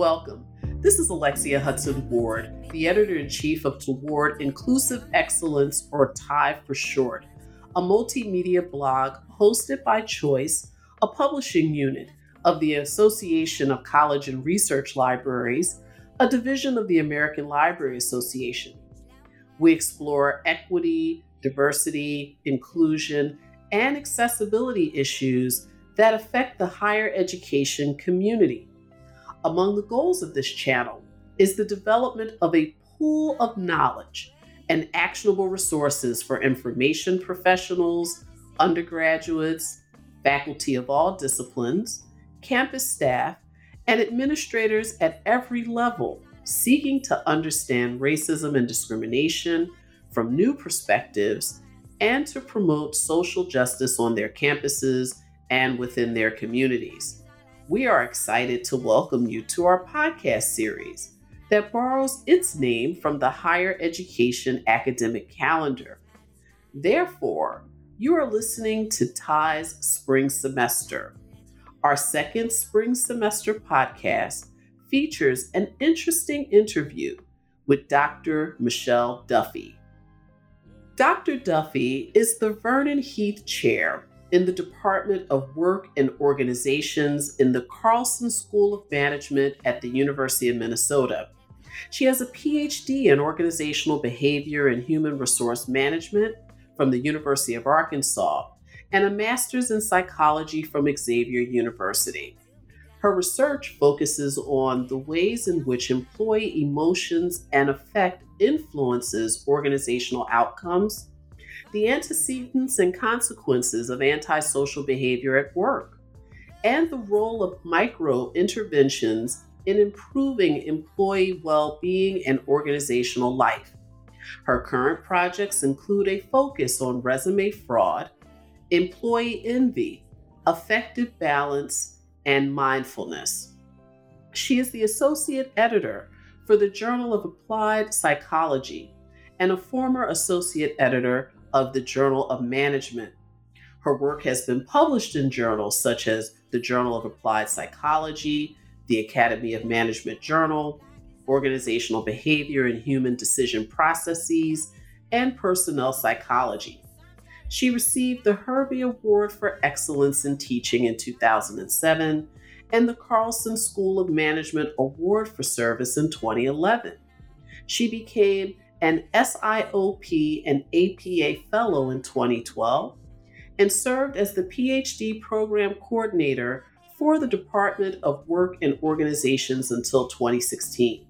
Welcome. This is Alexia Hudson Ward, the editor in chief of Toward Inclusive Excellence, or TIE for short, a multimedia blog hosted by Choice, a publishing unit of the Association of College and Research Libraries, a division of the American Library Association. We explore equity, diversity, inclusion, and accessibility issues that affect the higher education community. Among the goals of this channel is the development of a pool of knowledge and actionable resources for information professionals, undergraduates, faculty of all disciplines, campus staff, and administrators at every level seeking to understand racism and discrimination from new perspectives and to promote social justice on their campuses and within their communities. We are excited to welcome you to our podcast series that borrows its name from the higher education academic calendar. Therefore, you are listening to TIE's Spring Semester. Our second spring semester podcast features an interesting interview with Dr. Michelle Duffy. Dr. Duffy is the Vernon Heath Chair in the Department of Work and Organizations in the Carlson School of Management at the University of Minnesota. She has a PhD in Organizational Behavior and Human Resource Management from the University of Arkansas and a master's in psychology from Xavier University. Her research focuses on the ways in which employee emotions and affect influences organizational outcomes, the antecedents and consequences of antisocial behavior at work, and the role of micro interventions in improving employee well-being and organizational life. Her current projects include a focus on resume fraud, employee envy, affective balance, and mindfulness. She is the associate editor for the Journal of Applied Psychology and a former associate editor of the Journal of Management. Her work has been published in journals such as the Journal of Applied Psychology, the Academy of Management Journal, Organizational Behavior and Human Decision Processes, and Personnel Psychology. She received the Herbie Award for Excellence in Teaching in 2007 and the Carlson School of Management Award for Service in 2011. She became an SIOP and APA Fellow in 2012 and served as the PhD Program Coordinator for the Department of Work and Organizations until 2016.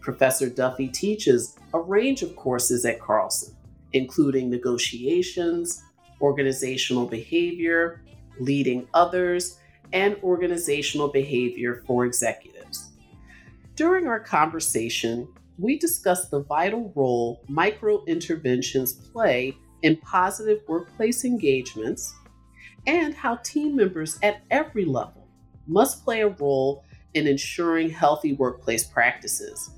Professor Duffy teaches a range of courses at Carlson including negotiations, organizational behavior, leading others, and organizational behavior for executives. During our conversation, we discuss the vital role micro interventions play in positive workplace engagements and how team members at every level must play a role in ensuring healthy workplace practices.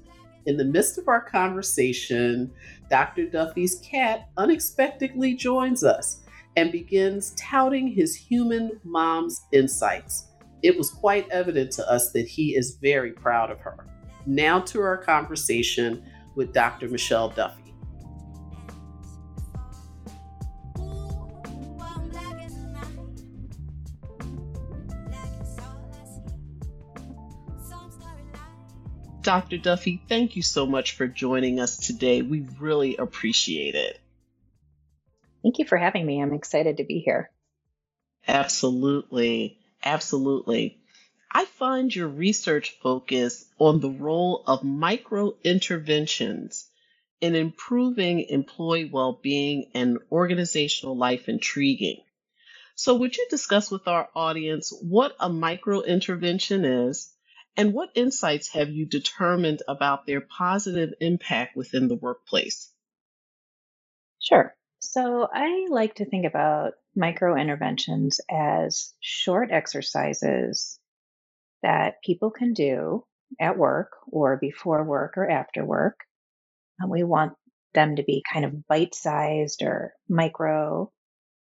In the midst of our conversation, Dr. Duffy's cat unexpectedly joins us and begins touting his human mom's insights. It was quite evident to us that he is very proud of her. Now to our conversation with Dr. Michelle Duffy. Dr. Duffy, thank you so much for joining us today. We really appreciate it. Thank you for having me. I'm excited to be here. Absolutely. Absolutely. I find your research focus on the role of micro interventions in improving employee well being and organizational life intriguing. So, would you discuss with our audience what a micro intervention is and what insights have you determined about their positive impact within the workplace? Sure. So I like to think about micro interventions as short exercises that people can do at work or before work or after work. And we want them to be kind of bite sized or micro.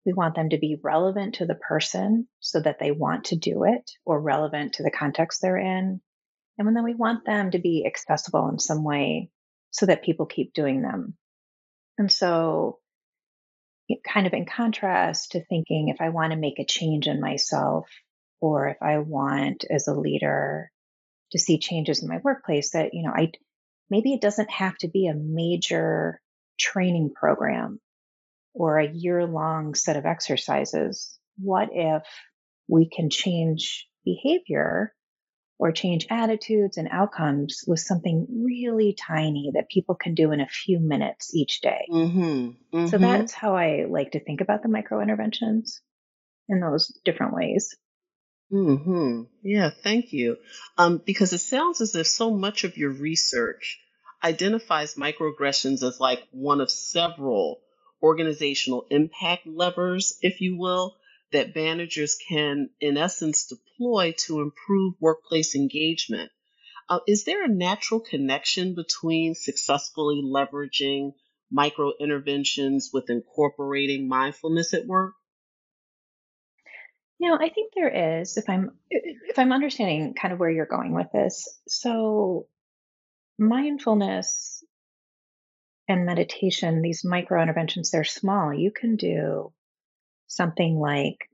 We want them to be relevant to the person so that they want to do it or relevant to the context they're in. And then we want them to be accessible in some way so that people keep doing them. And so, kind of in contrast to thinking if I want to make a change in myself, or if I want as a leader to see changes in my workplace, that, you know, I maybe it doesn't have to be a major training program or a year long set of exercises. What if we can change behavior or change attitudes and outcomes with something really tiny that people can do in a few minutes each day. Mm-hmm, mm-hmm. So that's how I like to think about the micro interventions in those different ways. Hmm. Yeah. Thank you. Um, because it sounds as if so much of your research identifies microaggressions as like one of several organizational impact levers, if you will, that managers can, in essence, deploy to improve workplace engagement. Uh, is there a natural connection between successfully leveraging micro interventions with incorporating mindfulness at work? Know, I think there is. If I'm if I'm understanding kind of where you're going with this, so mindfulness and meditation, these micro interventions, they're small. You can do something like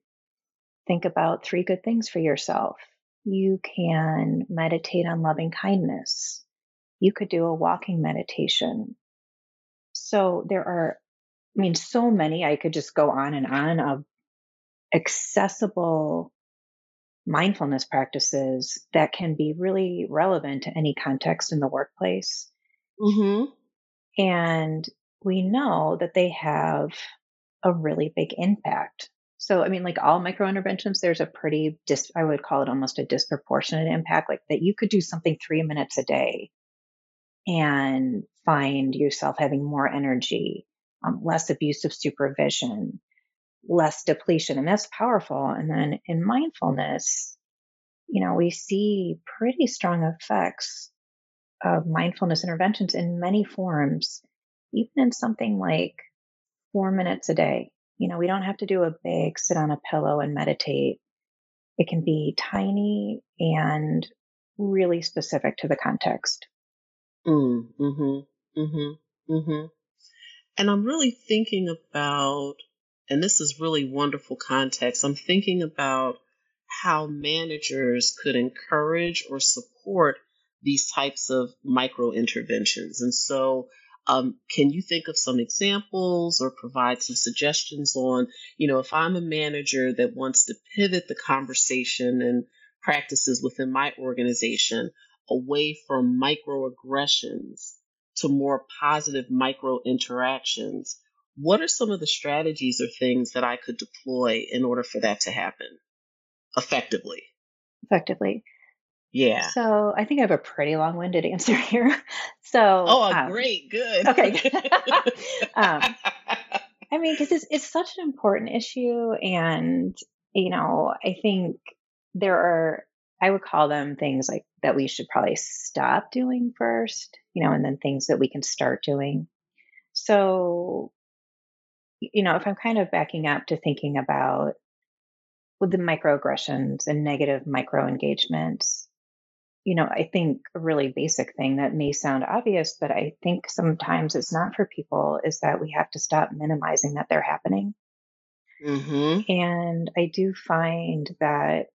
think about three good things for yourself. You can meditate on loving kindness. You could do a walking meditation. So there are, I mean, so many, I could just go on and on of accessible mindfulness practices that can be really relevant to any context in the workplace. Mm-hmm. And we know that they have a really big impact. So, I mean, like all micro interventions, there's a pretty, dis- I would call it almost a disproportionate impact, like that you could do something three minutes a day and find yourself having more energy, um, less abusive supervision, less depletion. And that's powerful. And then in mindfulness, you know, we see pretty strong effects of mindfulness interventions in many forms, even in something like four minutes a day. You know, we don't have to do a big sit on a pillow and meditate. It can be tiny and really specific to the context. Mm, mm-hmm, mm-hmm, mm-hmm. And I'm really thinking about, and this is really wonderful context, I'm thinking about how managers could encourage or support these types of micro interventions. And so um, can you think of some examples or provide some suggestions on, you know, if I'm a manager that wants to pivot the conversation and practices within my organization away from microaggressions to more positive micro interactions, what are some of the strategies or things that I could deploy in order for that to happen effectively? Effectively. Yeah. So I think I have a pretty long-winded answer here. So Oh, um, great, good. okay. um, I mean, because it's it's such an important issue, and you know, I think there are I would call them things like that we should probably stop doing first, you know, and then things that we can start doing. So, you know, if I'm kind of backing up to thinking about with the microaggressions and negative micro engagements, you know, I think a really basic thing that may sound obvious, but I think sometimes it's not for people is that we have to stop minimizing that they're happening. Mm-hmm. And I do find that,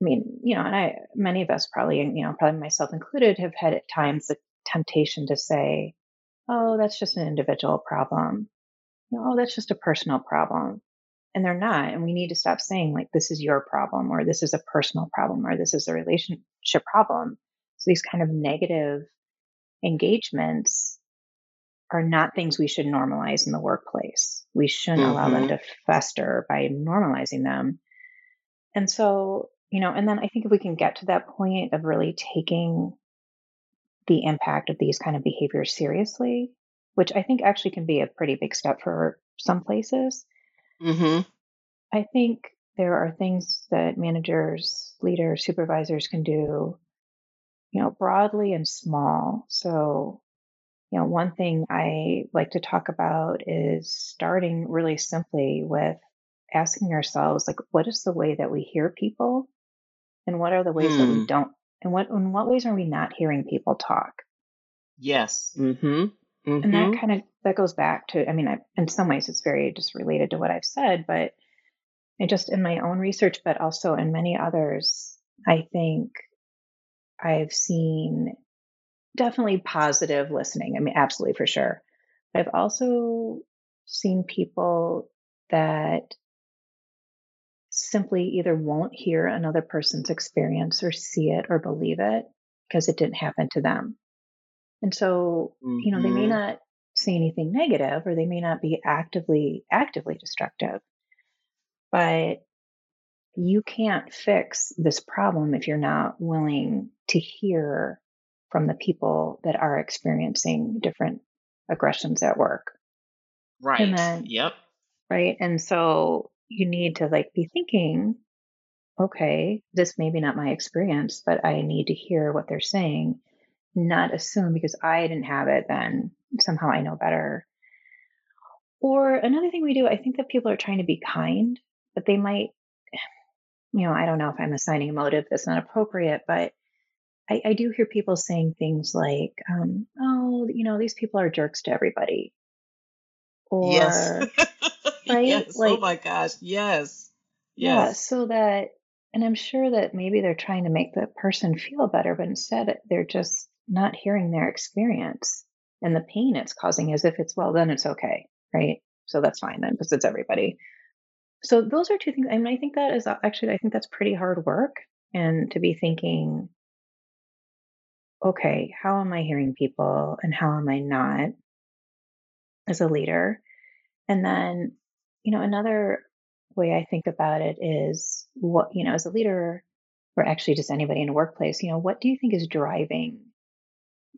I mean, you know, and I, many of us probably, you know, probably myself included, have had at times the temptation to say, oh, that's just an individual problem. You know, oh, that's just a personal problem and they're not. And we need to stop saying, like, this is your problem, or this is a personal problem, or this is a relationship problem. So these kind of negative engagements are not things we should normalize in the workplace. We shouldn't mm-hmm. allow them mm-hmm. to fester by normalizing them. And so, you know, and then I think if we can get to that point of really taking the impact of these kind of behaviors seriously, which I think actually can be a pretty big step for some places, Mm-hmm. I think there are things that managers, leaders, supervisors can do, you know, broadly and small. So, you know, one thing I like to talk about is starting really simply with asking ourselves, like, what is the way that we hear people? And what are the ways mm. that we hmm. don't And what in what ways are we not hearing people talk? Yes. Mm-hmm. Mm-hmm. And that kind of that goes back to, I mean, I, in some ways it's very just related to what I've said, but and just in my own research, but also in many others, I think I've seen definitely positive listening. I mean, absolutely for sure. I've also seen people that simply either won't hear another person's experience or see it or believe it because it didn't happen to them. And so, mm-hmm. you know, they may mm-hmm. not say anything negative or they may not be actively actively destructive. But you can't fix this problem if you're not willing to hear from the people that are experiencing different aggressions at work. Right. And then, yep. Right. And so you need to like be thinking, okay, this may be not my experience, but I need to hear what they're saying, not assume because I didn't have it, then somehow I know better. Or another thing we do, I think that people are trying to be kind, but they might, you know, I don't know if I'm assigning a motive that's not appropriate, but I, I do hear people saying things like, um, oh, you know, these people are jerks to everybody. Or, yes. right? Yes. Oh like, oh my gosh. Yes. Yes. Yeah. So that, and I'm sure that maybe they're trying to make the person feel better, but instead they're just not hearing their experience and the pain it's causing as if it's, well, then it's okay. Right. So that's fine then because it's everybody. So those are two things. I mean, I think that is uh, actually, I think that's pretty hard work. And to be thinking, okay, how am I hearing people and how am I not as a leader? And then, you know, another way I think about it is what, you know, as a leader, or actually just anybody in a workplace, you know, what do you think is driving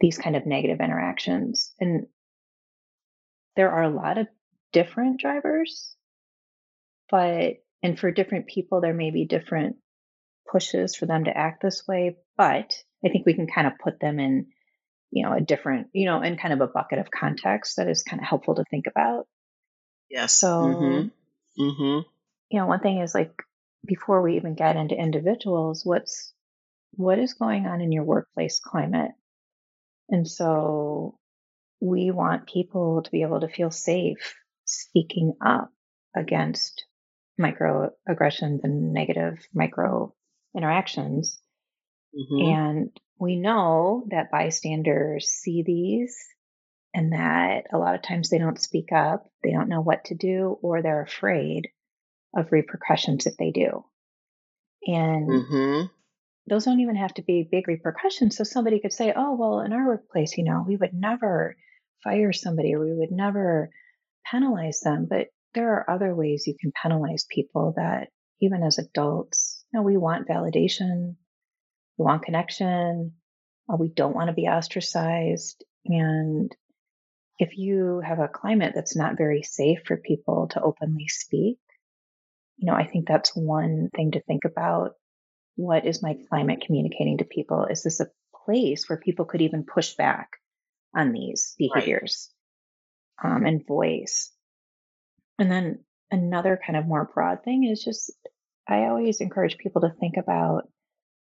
these kind of negative interactions? And there are a lot of different drivers, but, and for different people, there may be different pushes for them to act this way. But I think we can kind of put them in, you know, a different, you know, in kind of a bucket of context that is kind of helpful to think about. Yes. So, mm-hmm. Mm-hmm. you know, one thing is like before we even get into individuals, what's what is going on in your workplace climate? And so we want people to be able to feel safe speaking up against microaggressions and negative micro interactions Mm-hmm. And we know that bystanders see these and that a lot of times they don't speak up, they don't know what to do, or they're afraid of repercussions if they do. And mm-hmm. Those don't even have to be big repercussions. So somebody could say, oh, well, in our workplace, you know, we would never fire somebody or we would never penalize them. But there are other ways you can penalize people that even as adults, you know, we want validation, we want connection. Uh, we don't want to be ostracized. And if you have a climate that's not very safe for people to openly speak, you know, I think that's one thing to think about. What is my climate communicating to people? Is this a place where people could even push back on these behaviors right. um, and voice? And then another kind of more broad thing is just I always encourage people to think about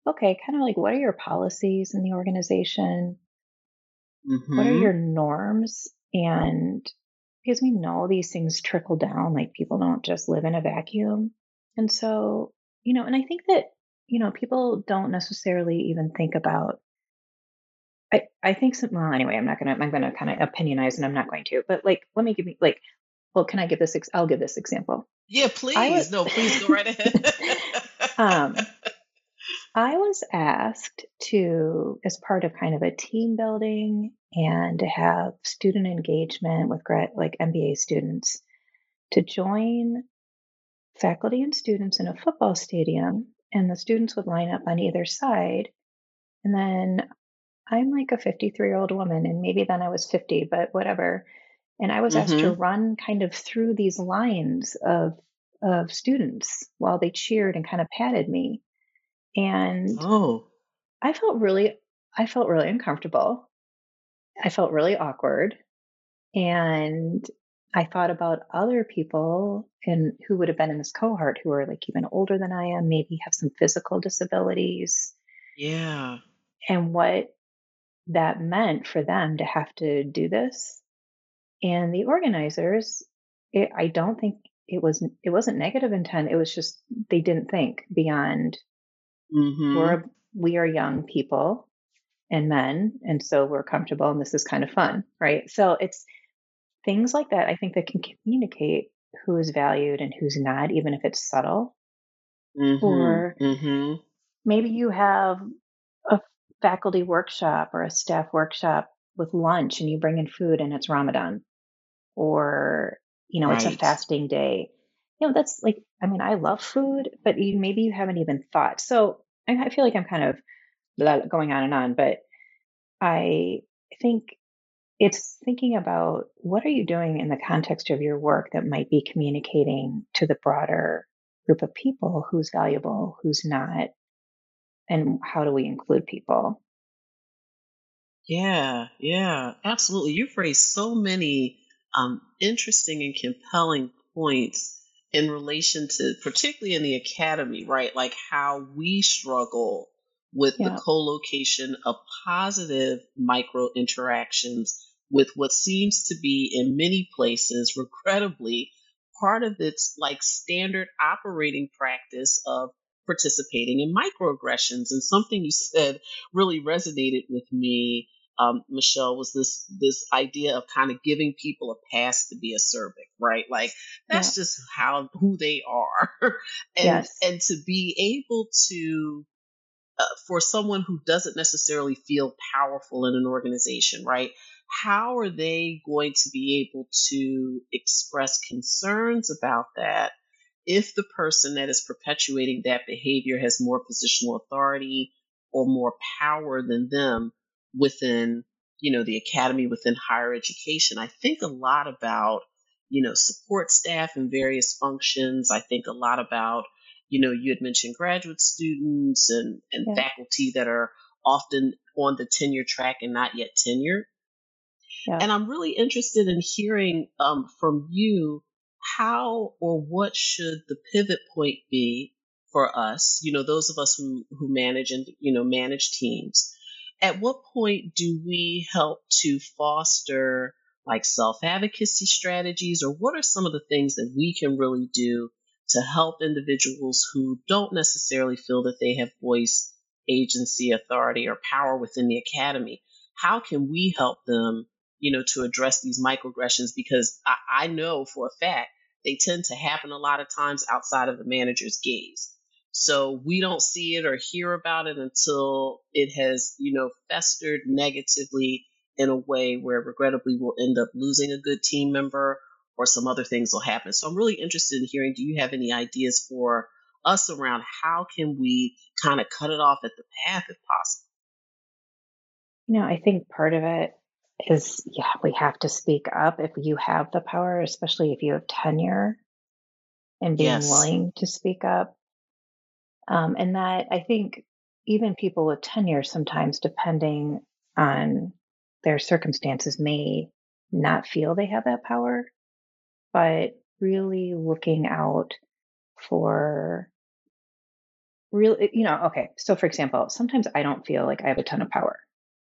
okay, kind of like what are your policies in the organization? Mm-hmm. What are mm-hmm. your norms? And because we know these things trickle down, like people don't just live in a vacuum. And so, you know, and I think that, you know, people don't necessarily even think about I, I think some, well anyway I'm not gonna I'm gonna kind of opinionize and I'm not going to but like let me give me like well can I give this ex- I'll give this example. Yeah please. Was, no please go right ahead. Um I was asked to, as part of kind of a team building and to have student engagement with grad, like MBA students, to join faculty and students in a football stadium, and the students would line up on either side. And then I'm like a 53 year old woman, and maybe then I was 50, but whatever. And I was mm-hmm. asked to mm-hmm. run kind of through these lines of of students while they cheered and kind of patted me. And oh. I felt really I felt really uncomfortable. I felt really awkward. And I thought about other people and who would have been in this cohort who are like even older than I am, maybe have some physical disabilities. Yeah. And what that meant for them to have to do this. And the organizers, it, I don't think it was it wasn't negative intent. It was just they didn't think beyond. Mm-hmm. We're we are young people and men, and so we're comfortable, and this is kind of fun, right? So it's things like that. I think that can communicate who is valued and who's not, even if it's subtle. Mm-hmm. Or mm-hmm. maybe you have a faculty workshop or a staff workshop with lunch and you bring in food and it's Ramadan or, you know, right. it's a fasting day. You know, that's like, I mean, I love food, but you, maybe you haven't even thought. So I, I feel like I'm kind of blah, going on and on, but I think it's thinking about what are you doing in the context of your work that might be communicating to the broader group of people who's valuable, who's not, and how do we include people? Yeah, yeah, absolutely. You've raised so many um, interesting and compelling points in relation to, particularly in the academy, right? Like how we struggle with yeah. the co-location of positive micro interactions with what seems to be in many places, regrettably, part of its like standard operating practice of participating in microaggressions. And something you said really resonated with me, um, Michelle, was this this idea of kind of giving people a pass to be acerbic, right? Like that's yeah. just how who they are, and yes. and to be able to. Uh, for someone who doesn't necessarily feel powerful in an organization, right? how are they going to be able to express concerns about that if the person that is perpetuating that behavior has more positional authority or more power than them within you know the academy within higher education i think a lot about you know support staff and various functions i think a lot about you know you had mentioned graduate students and and yeah. faculty that are often on the tenure track and not yet tenured yeah. And I'm really interested in hearing um, from you how or what should the pivot point be for us, you know, those of us who, who manage and, you know, manage teams. At what point do we help to foster like self advocacy strategies, or what are some of the things that we can really do to help individuals who don't necessarily feel that they have voice, agency, authority, or power within the academy? How can we help them you know, to address these microaggressions because I, I know for a fact they tend to happen a lot of times outside of the manager's gaze. So we don't see it or hear about it until it has, you know, festered negatively in a way where regrettably we'll end up losing a good team member or some other things will happen. So I'm really interested in hearing do you have any ideas for us around how can we kind of cut it off at the path if possible? You know, I think part of it is yeah, we have to speak up if you have the power, especially if you have tenure and being yes. willing to speak up. Um, and that I think even people with tenure sometimes, depending on their circumstances, may not feel they have that power, but really looking out for real, you know, okay. So for example, sometimes I don't feel like I have a ton of power,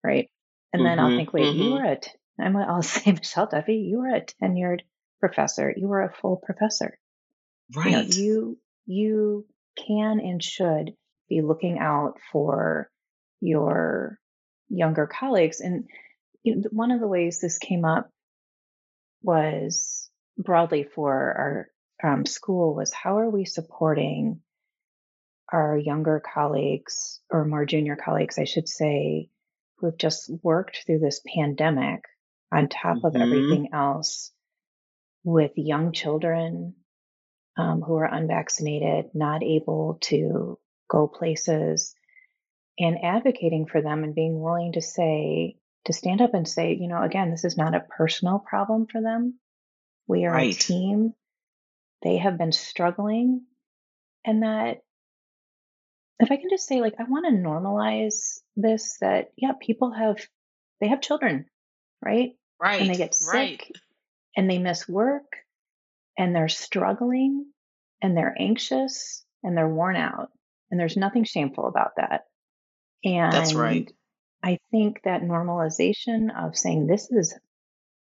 right? And then mm-hmm, I'll think, wait, mm-hmm. you were a, t- I'm, I'll say, Michelle Duffy, you were a tenured professor. You were a full professor. Right. You, know, you, you can and should be looking out for your younger colleagues. And you know, one of the ways this came up was broadly for our um, school was how are we supporting our younger colleagues or more junior colleagues, I should say, who have just worked through this pandemic on top mm-hmm. of everything else with young children um, who are unvaccinated, not able to go places, and advocating for them and being willing to say, to stand up and say, you know, again, this is not a personal problem for them. We are right. a team. They have been struggling. And that if I can just say, like, I want to normalize this that, yeah, people have, they have children, right? Right. And they get sick right. and they miss work and they're struggling and they're anxious and they're worn out. And there's nothing shameful about that. And That's right. I think that normalization of saying this is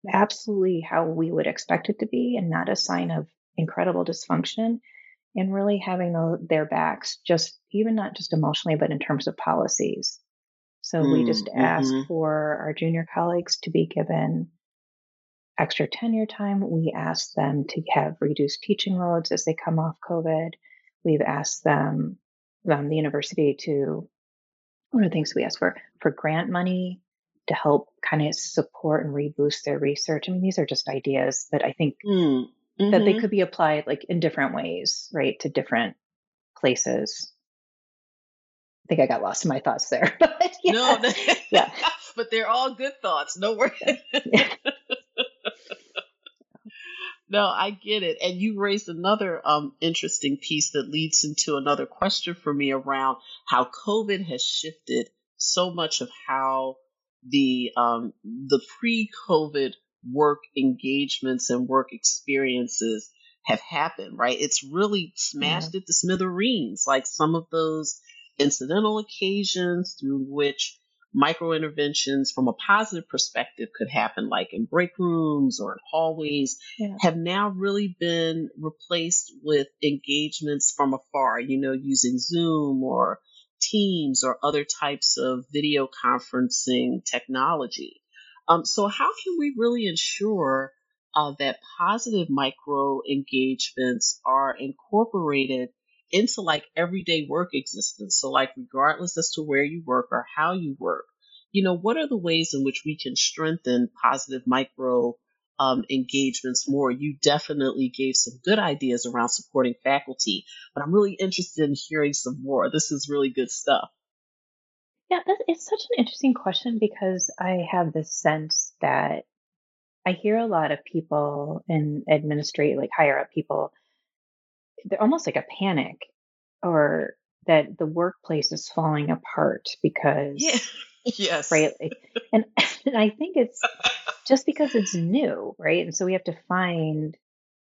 absolutely how we would expect it to be and not a sign of incredible dysfunction and really having the, their backs just even not just emotionally but in terms of policies. So we just Mm, ask mhm. for our junior colleagues to be given extra tenure time. We ask them to have reduced teaching loads as they come off covid. We've asked them um, the university to one of the things we ask for for grant money to help kind of support and reboost their research. I mean, these are just ideas but I think Mm, that they could be applied like in different ways, right, to different places. I think I got lost in my thoughts there, but No, yeah, yeah, but they're all good thoughts. No worries. yeah. No, I get it. And you raised another um, interesting piece that leads into another question for me around how COVID has shifted so much of how the um, the pre-COVID work engagements and work experiences have happened. Right? It's really yeah. smashed at the smithereens. Like some of those incidental occasions through which micro interventions from a positive perspective could happen, like in break rooms or in hallways, yeah. have now really been replaced with engagements from afar, you know, using Zoom or Teams or other types of video conferencing technology. Um, so, how can we really ensure uh, that positive micro engagements are incorporated into like everyday work existence? So, like, regardless as to where you work or how you work, you know, what are the ways in which we can strengthen positive micro um, engagements more? You definitely gave some good ideas around supporting faculty, but I'm really interested in hearing some more. This is really good stuff. Yeah, that, it's such an interesting question because I have this sense that I hear a lot of people in administrate, like higher up people, they're almost like a panic or that the workplace is falling apart Yeah. yes. right and, and i think it's just because it's new right? And so we have to find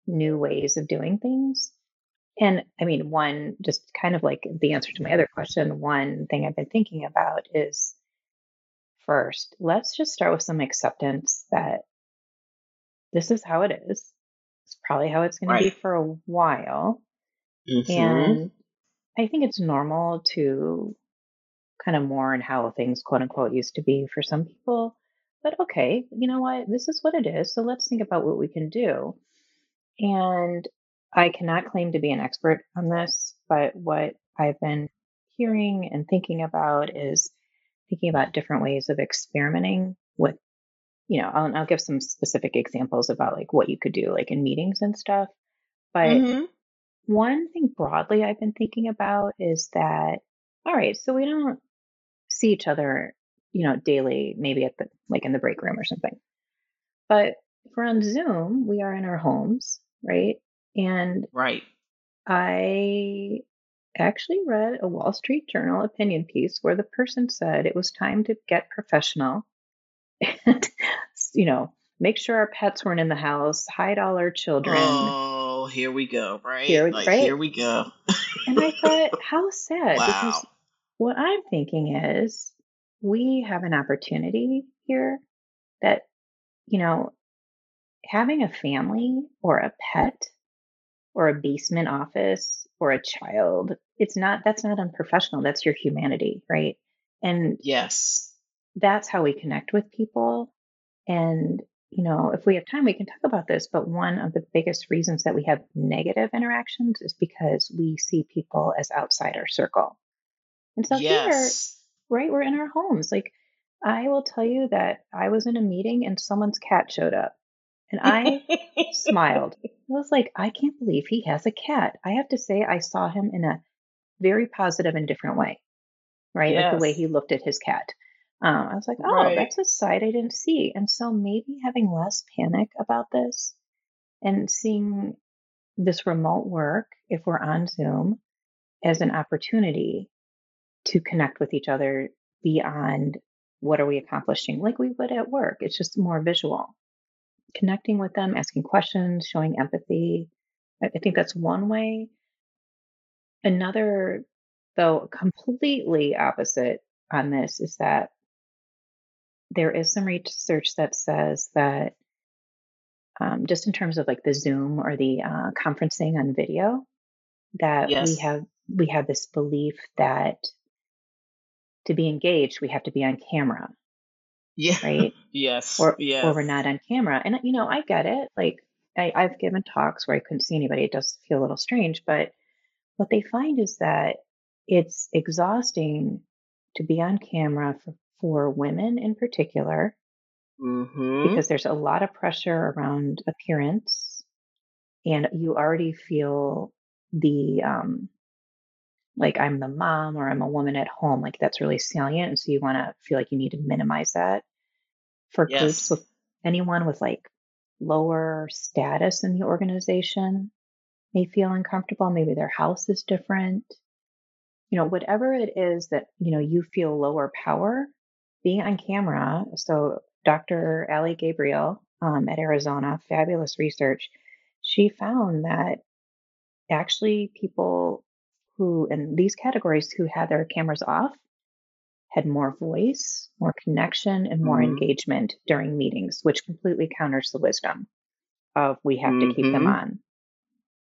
new ways of doing things. And i mean one just kind of like the answer to my other question one thing i've been thinking about is first let's just start with some acceptance that this is how it is. It's probably how it's going to be for a while. Mm-hmm. and I think it's normal to kind of mourn how things quote unquote used to be for some people. But okay, you know what? This is what it is. So let's think about what we can do. And I cannot claim to be an expert on this, but what I've been hearing and thinking about is thinking about different ways of experimenting with, you know, I'll, I'll give some specific examples about like what you could do, like in meetings and stuff. But Mm-hmm. one thing broadly I've been thinking about is that, all right, so we don't see each other, you know, daily, maybe at the, like in the break room or something. But if we're on Zoom, we are in our homes, right? And Right. I actually read a Wall Street Journal opinion piece where the person said it was time to get professional and, you know, make sure our pets weren't in the house, hide all our children. Oh, here we go. Right. Here, Like right? here we go. And I thought, how sad, because wow. What I'm thinking is we have an opportunity here that, you know, having a family or a pet or a basement office or a child, it's not, that's not unprofessional. That's your humanity, right? And Yes. that's how we connect with people. And, you know, if we have time, we can talk about this. But one of the biggest reasons that we have negative interactions is because we see people as outside our circle. And so here, right, we're in our homes. Like, I will tell you that I was in a meeting and someone's cat showed up and I smiled. I was like, I can't believe he has a cat. I have to say, I saw him in a very positive and different way, right? Like the way he looked at his cat. Um, I was like, oh, Right. that's a side I didn't see. And so maybe having less panic about this and seeing this remote work, if we're on Zoom, as an opportunity to connect with each other beyond what are we accomplishing, like we would at work. It's just more visual. Connecting with them, asking questions, showing empathy. I think that's one way. Another, though, completely opposite on this is that there is some research that says that um, just in terms of like the Zoom or the uh, conferencing on video, that we have we have this belief that to be engaged we have to be on camera, Yeah. right? Yes. Or or we're not on camera. And you know, I get it. Like I, I've given talks where I couldn't see anybody. It does feel a little strange, but what they find is that it's exhausting to be on camera for, for women in particular Mm-hmm. because there's a lot of pressure around appearance and you already feel the um like I'm the mom or I'm a woman at home like that's really salient and so you want to feel like you need to minimize that for groups with anyone with like lower status in the organization may feel uncomfortable maybe their house is different. You know whatever it is that you know you feel lower power being on camera so dr Allie gabriel um, at arizona fabulous research she found that actually people who in these categories who had their cameras off had more voice more connection and more Mm-hmm. engagement during meetings which completely counters the wisdom of we have to keep them Mm-hmm. on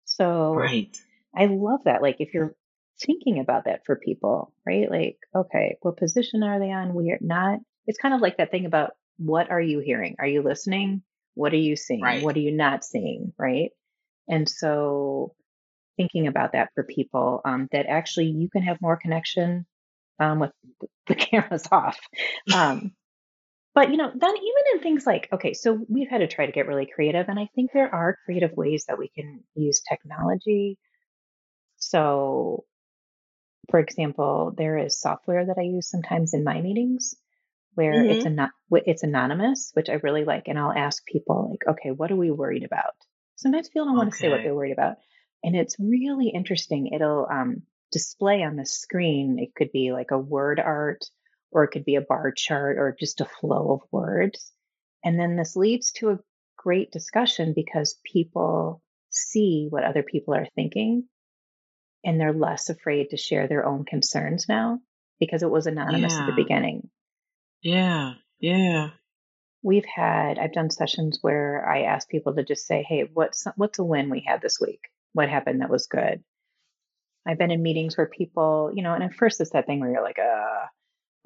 so Right. I love that. Like if you're thinking about that for people, right? Like, okay, what position are they on? We're not, it's kind of like that thing about what are you hearing? Are you listening? What are you seeing? Right. What are you not seeing? Right. And so thinking about that for people, um, that actually you can have more connection um, with the cameras off. Um, but you know, then even in things like, okay, so we've had to try to get really creative, and I think there are creative ways that we can use technology so, for example, there is software that I use sometimes in my meetings where it's Mm-hmm. not it's anonymous, which I really like, and I'll ask people like, okay, what are we worried about? Sometimes people don't want to say what they're worried about, and it's really interesting. It'll um, display on the screen. It could be like a word art, or it could be a bar chart, or just a flow of words, and then this leads to a great discussion because people see what other people are thinking and they're less afraid to share their own concerns now because it was anonymous at the beginning. Yeah. Yeah. We've had I've done sessions where I ask people to just say, "Hey, what's what's a win we had this week? What happened that was good?" I've been in meetings where people, you know, and at first it's that thing where you're like, "Uh,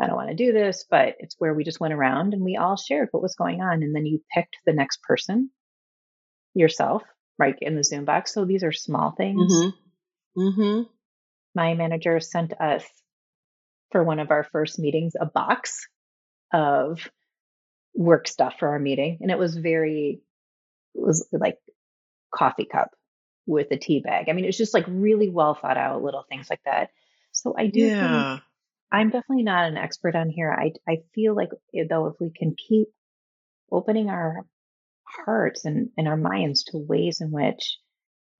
I don't want to do this," but it's where we just went around and we all shared what was going on and then you picked the next person yourself, right, in the Zoom box. So these are small things. Mm-hmm. Mm-hmm. my manager sent us for one of our first meetings a box of work stuff for our meeting and it was very it was like coffee cup with a tea bag i mean it's just like really well thought out little things like that so i do think Yeah. i'm definitely not an expert on here i i feel like eh, though if we can keep opening our hearts and, and our minds to ways in which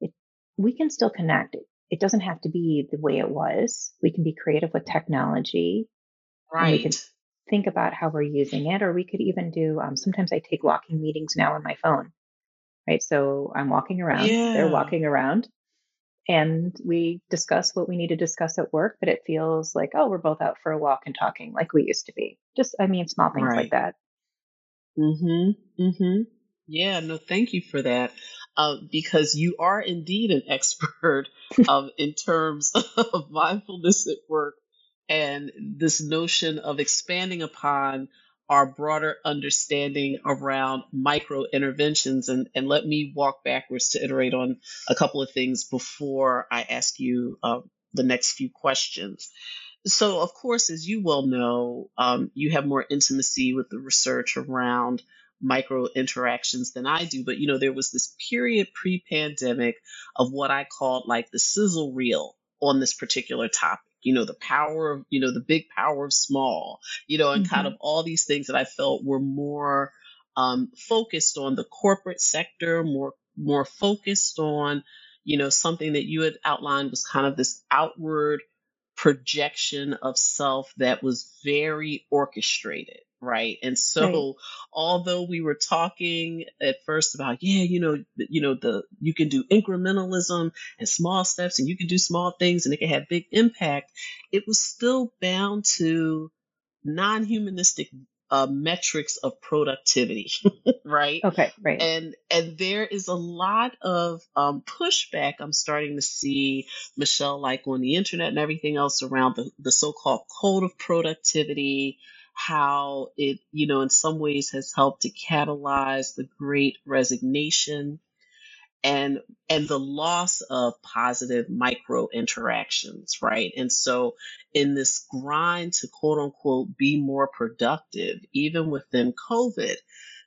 it, we can still connect. It doesn't have to be the way it was. We can be creative with technology and we can think about how we're using it, or we could even do. Um, sometimes I take walking meetings now on my phone, right? So I'm walking around, they're walking around, and we discuss what we need to discuss at work, but it feels like, oh, we're both out for a walk and talking like we used to be. Just, I mean, small things like that. Mm-hmm. Mm-hmm. Yeah, no, thank you for that. Uh, because you are indeed an expert um, in terms of mindfulness at work and this notion of expanding upon our broader understanding around micro interventions. And, and let me walk backwards to iterate on a couple of things before I ask you uh, the next few questions. So, of course, as you well know, um, you have more intimacy with the research around micro interactions than I do. But, you know, there was this period pre pandemic of what I called like the sizzle reel on this particular topic. You know, the power of, you know, the big power of small, you know, and kind hmm of all these things that I felt were more um, focused on the corporate sector, more more focused on, you know, something that you had outlined was kind of this outward projection of self that was very orchestrated right and Right. so although we were talking at first about yeah you know you know the you can do incrementalism and small steps and you can do small things and it can have big impact it was still bound to non-humanistic uh, metrics of productivity, right? Okay, right. And and there is a lot of um, pushback I'm starting to see, Michelle, like on the internet and everything else around the, the so-called code of productivity, how it, you know, in some ways has helped to catalyze the great resignation and and the loss of positive micro interactions right? And so in this grind to quote unquote be more productive even within covid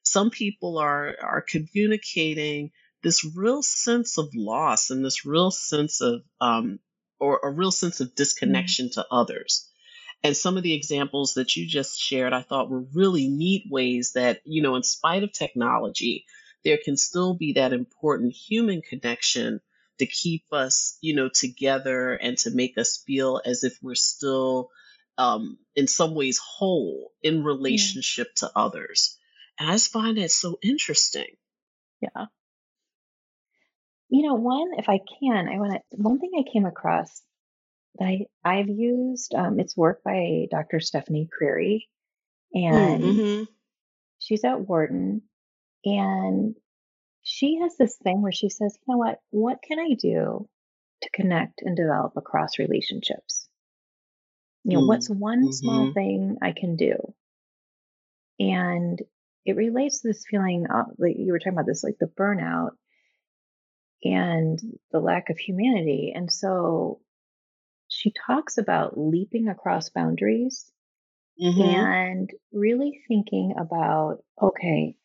some people are are communicating this real sense of loss and this real sense of um or a real sense of disconnection to others and some of the examples that you just shared i thought were really neat ways that you know in spite of technology there can still be that important human connection to keep us, you know, together and to make us feel as if we're still, um, in some ways, whole in Yeah. relationship to others. And I just find that so interesting. Yeah. You know, one, if I can, I want to, one thing I came across I, I've used, um, it's work by Dr. Stephanie Creary, and Mm-hmm. she's at Wharton, and she has this thing where she says, you know what, what can I do to connect and develop across relationships? You know, what's one small Mm-hmm. thing I can do? And it relates to this feeling, uh, like you were talking about this, like the burnout and the lack of humanity. And so she talks about leaping across boundaries Mm-hmm. and really thinking about, okay,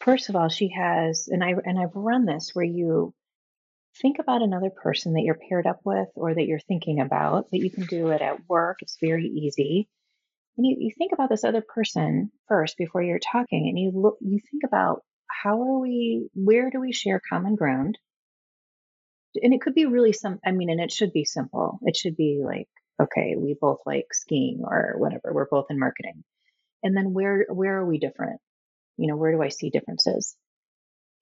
first of all, she has, and I, and I've run this where you think about another person that you're paired up with or that you're thinking about, that you can do it at work. It's very easy. And you, you think about this other person first before you're talking and you look, you think about how are we, where do we share common ground? And it could be really some, I mean, and it should be simple. It should be like, okay, we both like skiing or whatever. We're both in marketing. And then where, where are we different? You know, where do I see differences?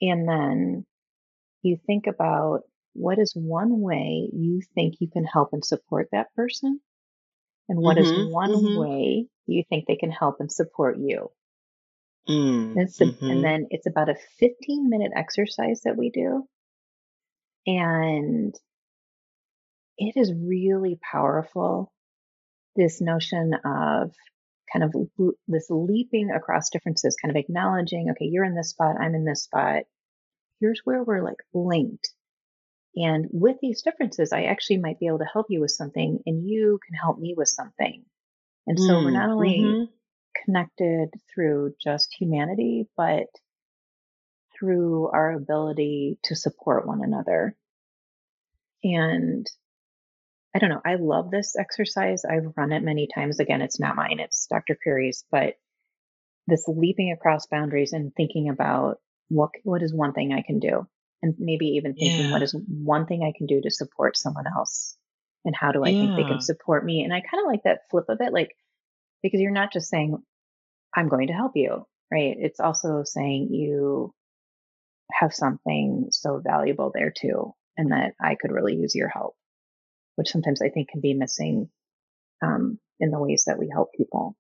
And then you think about what is one way you think you can help and support that person? And what is Mm-hmm. one Mm-hmm. way you think they can help and support you? Mm, And, a, Mm-hmm. and then it's about a 15 minute exercise that we do. And it is really powerful. This notion of kind of l- this leaping across differences, kind of acknowledging, okay, you're in this spot, I'm in this spot. Here's where we're like linked. And with these differences, I actually might be able to help you with something and you can help me with something. And so we're Mm, not only mm-hmm. connected through just humanity, but through our ability to support one another. And I don't know, I love this exercise. I've run it many times. Again, it's not mine, it's Dr. Creary's, but this leaping across boundaries and thinking about what what is one thing I can do? And maybe even thinking what Yeah. is one thing I can do to support someone else? And how do I think they can support me? And I kind of like that flip of it, like because you're not just saying, I'm going to help you, right? It's also saying you have something so valuable there too, and that I could really use your help, which sometimes I think can be missing um, in the ways that we help people.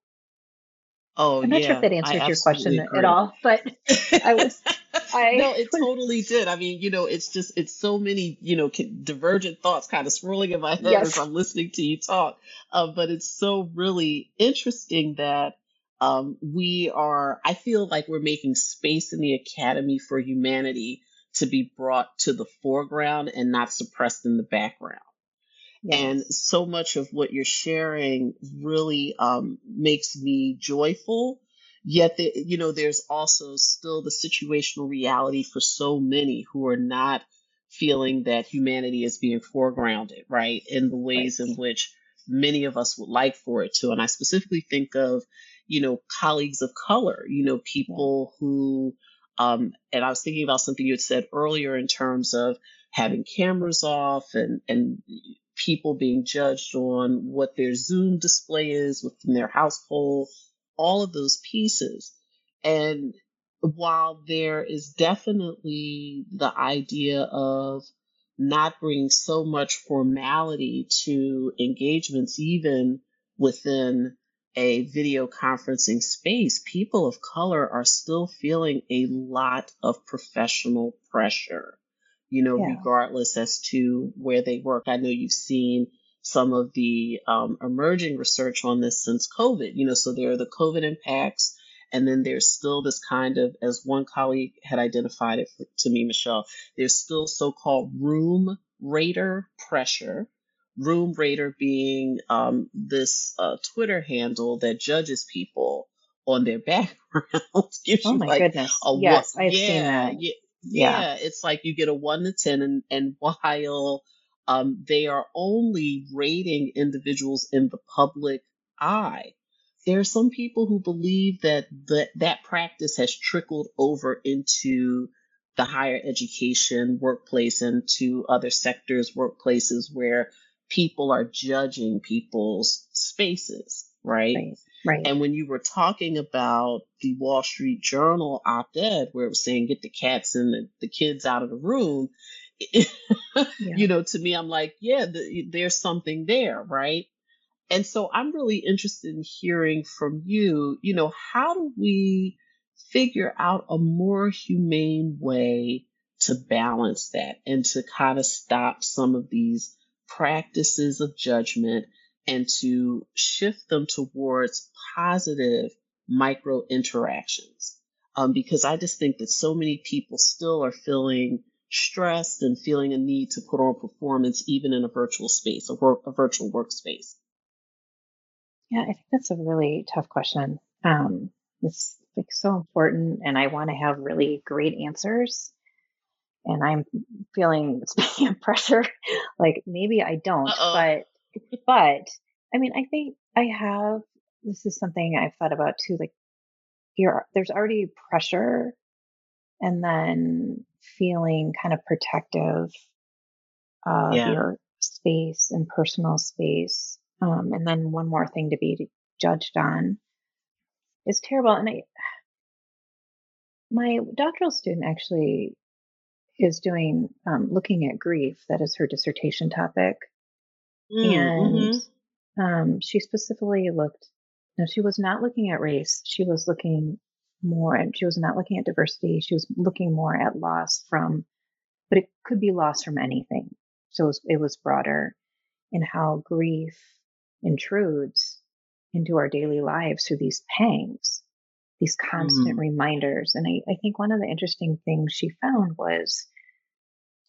Oh, I'm not sure if yeah. that I answered your question absolutely at all, but I was, I no, it totally did. I mean, you know, it's just, it's so many, you know, divergent thoughts kind of swirling in my head as I'm listening to you talk. Uh, but it's so really interesting that um, we are, I feel like we're making space in the Academy for Humanity to be brought to the foreground and not suppressed in the background. And so much of what you're sharing really um, makes me joyful. Yet, the, you know, there's also still the situational reality for so many who are not feeling that humanity is being foregrounded, right? In the right, ways in which many of us would like for it to. And I specifically think of, you know, colleagues of color, you know, people who, um, and I was thinking about something you had said earlier in terms of having cameras off and, and people being judged on what their Zoom display is within their household, all of those pieces. And while there is definitely the idea of not bringing so much formality to engagements, even within a video conferencing space, people of color are still feeling a lot of professional pressure, you know, Yeah. regardless as to where they work. I know you've seen some of the um, emerging research on this since COVID, you know, so there are the COVID impacts. And then there's still this kind of, as one colleague had identified it for, to me, Michelle, there's still so called room rater pressure Room Rater being um, this uh, Twitter handle that judges people on their background. Gives Oh you my like goodness. a one, Yes, I've seen yeah, that. yeah, Yeah. yeah. It's like you get a one to ten, and and while um, they are only rating individuals in the public eye, there are some people who believe that that that practice has trickled over into the higher education workplace and to other sectors, workplaces where people are judging people's spaces, right? Right. Right. And when you were talking about the Wall Street Journal op ed, where it was saying, get the cats and the, the kids out of the room, Yeah. you know, to me, I'm like, yeah, the, there's something there, right? And so I'm really interested in hearing from you, you know, how do we figure out a more humane way to balance that and to kind of stop some of these practices of judgment and to shift them towards positive micro interactions. Um, because I just think that so many people still are feeling stressed and feeling a need to put on performance even in a virtual space, a, work, a virtual workspace. Yeah, I think that's a really tough question. Um, it's like so important, and I want to have really great answers. And I'm feeling speaking of pressure, like maybe I don't, Uh-oh. but but I mean, I think I have. This is something I've thought about too. Like, you're there's already pressure, and then feeling kind of protective of Yeah. your space and personal space. Um, and then one more thing to be judged on is terrible. And I, my doctoral student actually is doing um, looking at grief. That is her dissertation topic, Mm, and mhm. um, she specifically looked. No, she was not looking at race. She was looking more, and she was not looking at diversity. She was looking more at loss from, but it could be loss from anything. So it was, it was broader in how grief intrudes into our daily lives through these pangs, these constant Mm. reminders. And I, I think one of the interesting things she found was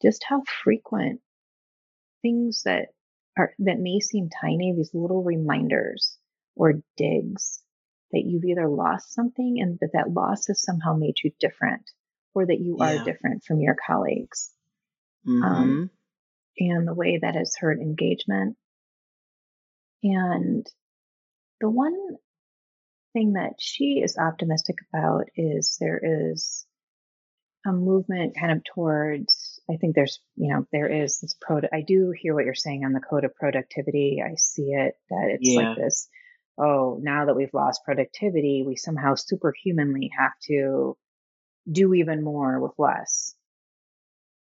just how frequent things that are that may seem tiny, these little reminders or digs that you've either lost something and that that loss has somehow made you different or that you Yeah. are different from your colleagues Mhm. um, and the way that has hurt engagement. And the one thing that she is optimistic about is there is a movement kind of towards, I think there's, you know, there is this pro, I do hear what you're saying on the code of productivity. I see it that it's Yeah. like this, oh, now that we've lost productivity, we somehow superhumanly have to do even more with less.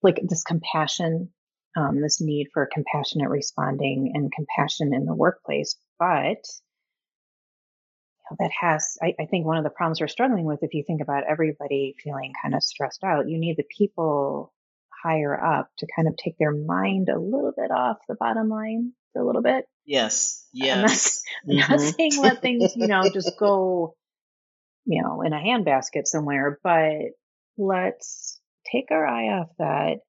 Like this compassion, um, this need for compassionate responding and compassion in the workplace. But that has, I, I think one of the problems we're struggling with, if you think about everybody feeling kind of stressed out, you need the people higher up to kind of take their mind a little bit off the bottom line for a little bit. Yes. I'm not, Yes. I'm not Mhm. saying let things, you know, just go, you know, in a handbasket somewhere, but let's take our eye off that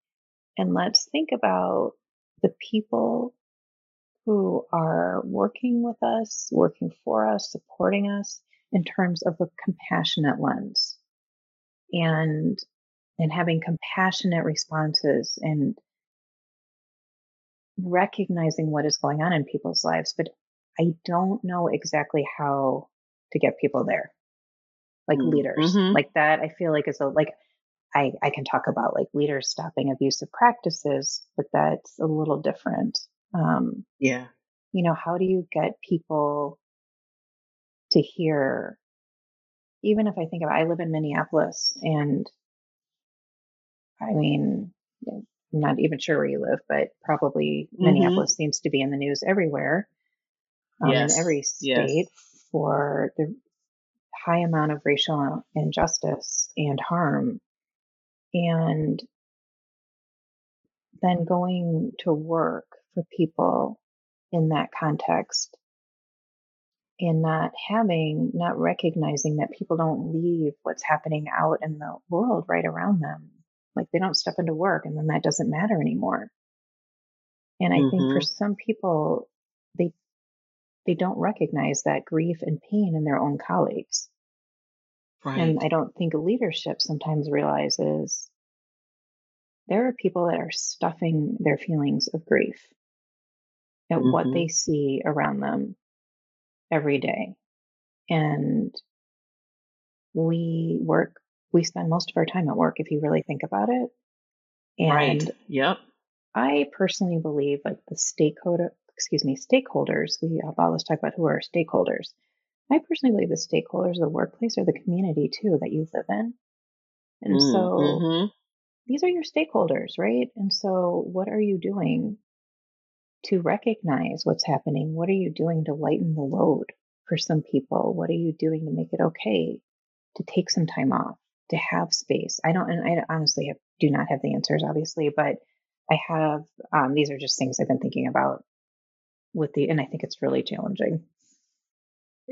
and let's think about the people who are working with us, working for us, supporting us in terms of a compassionate lens. And and having compassionate responses and recognizing what is going on in people's lives but i don't know exactly how to get people there. Like Mm, leaders. mhm. like that i feel like is a like i i can talk about like leaders stopping abusive practices but that's a little different um Yeah. you know how do you get people to hear even if i think of, i live in minneapolis and i mean i'm not even sure where you live but probably Mhm. minneapolis seems to be in the news everywhere um, Yes. in every Yes. state for the high amount of racial injustice and harm. And then going to work for people in that context and not having, not recognizing that people don't leave what's happening out in the world right around them. Like they don't step into work and then that doesn't matter anymore. And I mm-hmm. think for mm-hmm. some people, they they don't recognize that grief and pain in their own colleagues. Right. And I don't think leadership sometimes realizes there are people that are stuffing their feelings of grief at mm-hmm. what they see around them every day. And we work, we spend most of our time at work if you really think about it. And right. Yep. I personally believe like the stakeholder, excuse me, stakeholders, we always talk about who are stakeholders. I personally believe the stakeholders of the workplace are the community too that you live in. And mm, so mm-hmm. these are your stakeholders, right? And so what are you doing to recognize what's happening. What are you doing to lighten the load for some people? What are you doing to make it okay to take some time off, to have space? I don't, and I honestly have, do not have the answers, obviously, but I have, um, these are just things I've been thinking about with the, and I think it's really challenging.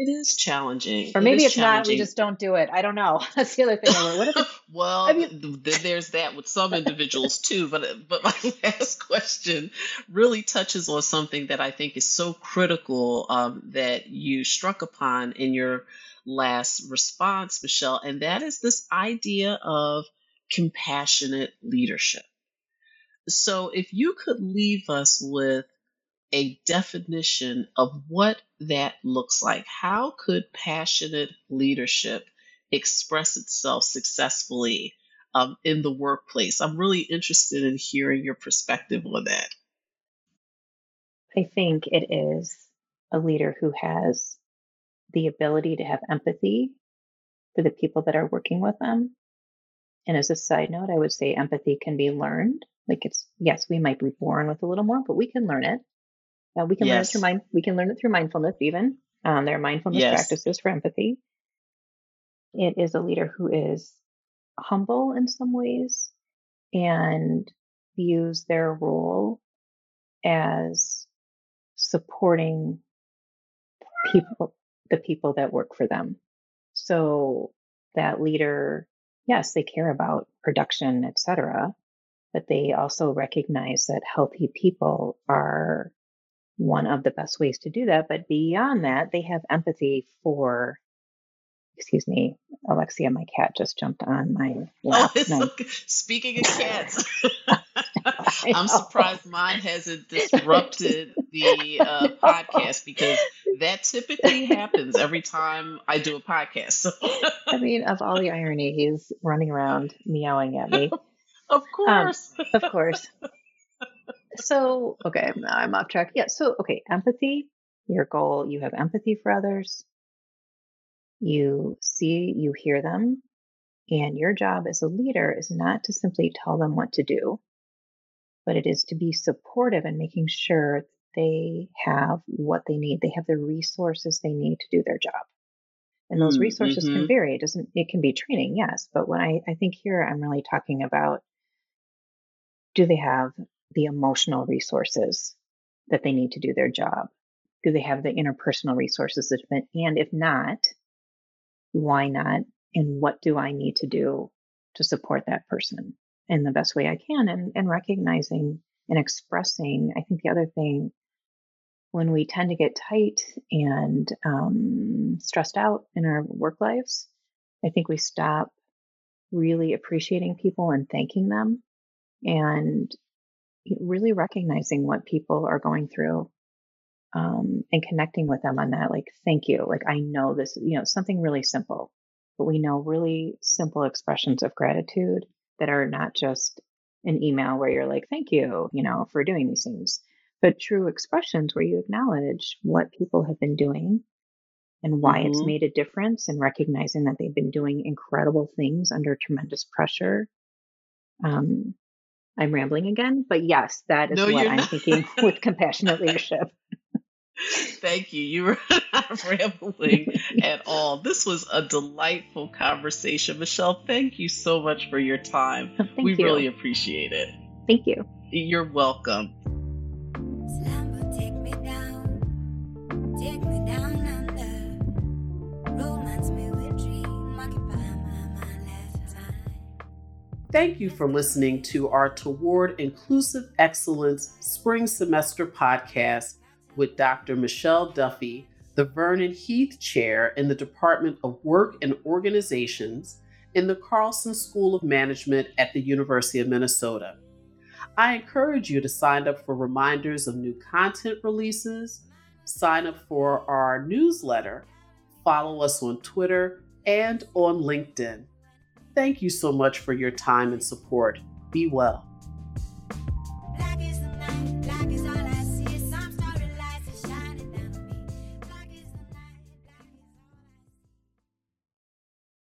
It is challenging. Or maybe it it's not. We just don't do it. I don't know. That's the other thing. What if it, well, I mean, there's that with some individuals too. But but my last question really touches on something that I think is so critical um, that you struck upon in your last response, Michelle, and that is this idea of compassionate leadership. So if you could leave us with a definition of what that looks like. How could passionate leadership express itself successfully um, in the workplace? I'm really interested in hearing your perspective on that. I think it is a leader who has the ability to have empathy for the people that are working with them. And as a side note, I would say empathy can be learned. Like it's, yes, we might be born with a little more, but we can learn it. Uh, we can yes. learn it through mind. We can learn it through mindfulness. Even um, there are mindfulness yes. practices for empathy. It is a leader who is humble in some ways and views their role as supporting people, the people that work for them. So that leader, yes, they care about production, etc., but they also recognize that healthy people are one of the best ways to do that. But beyond that, they have empathy for, excuse me, Alexia, my cat just jumped on my lap. Oh, no. speaking of cats, I'm surprised mine hasn't disrupted the uh, podcast because that typically happens every time I do a podcast. So. I mean, of all the irony, he's running around meowing at me. Of course. Um, of course so okay, now I'm off track. Yeah. So okay, empathy. Your goal. You have empathy for others. You see, you hear them, and your job as a leader is not to simply tell them what to do, but it is to be supportive and making sure they have what they need. They have the resources they need to do their job. And those mm, resources mm-hmm. can vary. It doesn't, it can be training, yes. But when I, I think here I'm really talking about do they have the emotional resources that they need to do their job? Do they have the interpersonal resources? And if not, why not? And what do I need to do to support that person in the best way I can? And, and recognizing and expressing. I think the other thing when we tend to get tight and um, stressed out in our work lives, I think we stop really appreciating people and thanking them. And really recognizing what people are going through um, and connecting with them on that. Like, thank you. Like, I know this, you know, something really simple, but we know really simple expressions of gratitude that are not just an email where you're like, thank you, you know, for doing these things, but true expressions where you acknowledge what people have been doing and why mm-hmm. it's made a difference and recognizing that they've been doing incredible things under tremendous pressure. Um, I'm rambling again, but yes, that is no, what I'm not. thinking with compassionate leadership. Thank you. You were not rambling at all. This was a delightful conversation. Michelle, thank you so much for your time. Oh, thank we you. really appreciate it. Thank you. You're welcome. Thank you for listening to our Toward Inclusive Excellence Spring Semester podcast with Dr. Michelle Duffy, the Vernon Heath Chair in the Department of Work and Organizations in the Carlson School of Management at the University of Minnesota. I encourage you to sign up for reminders of new content releases, sign up for our newsletter, follow us on Twitter and on LinkedIn. Thank you so much for your time and support. Be well.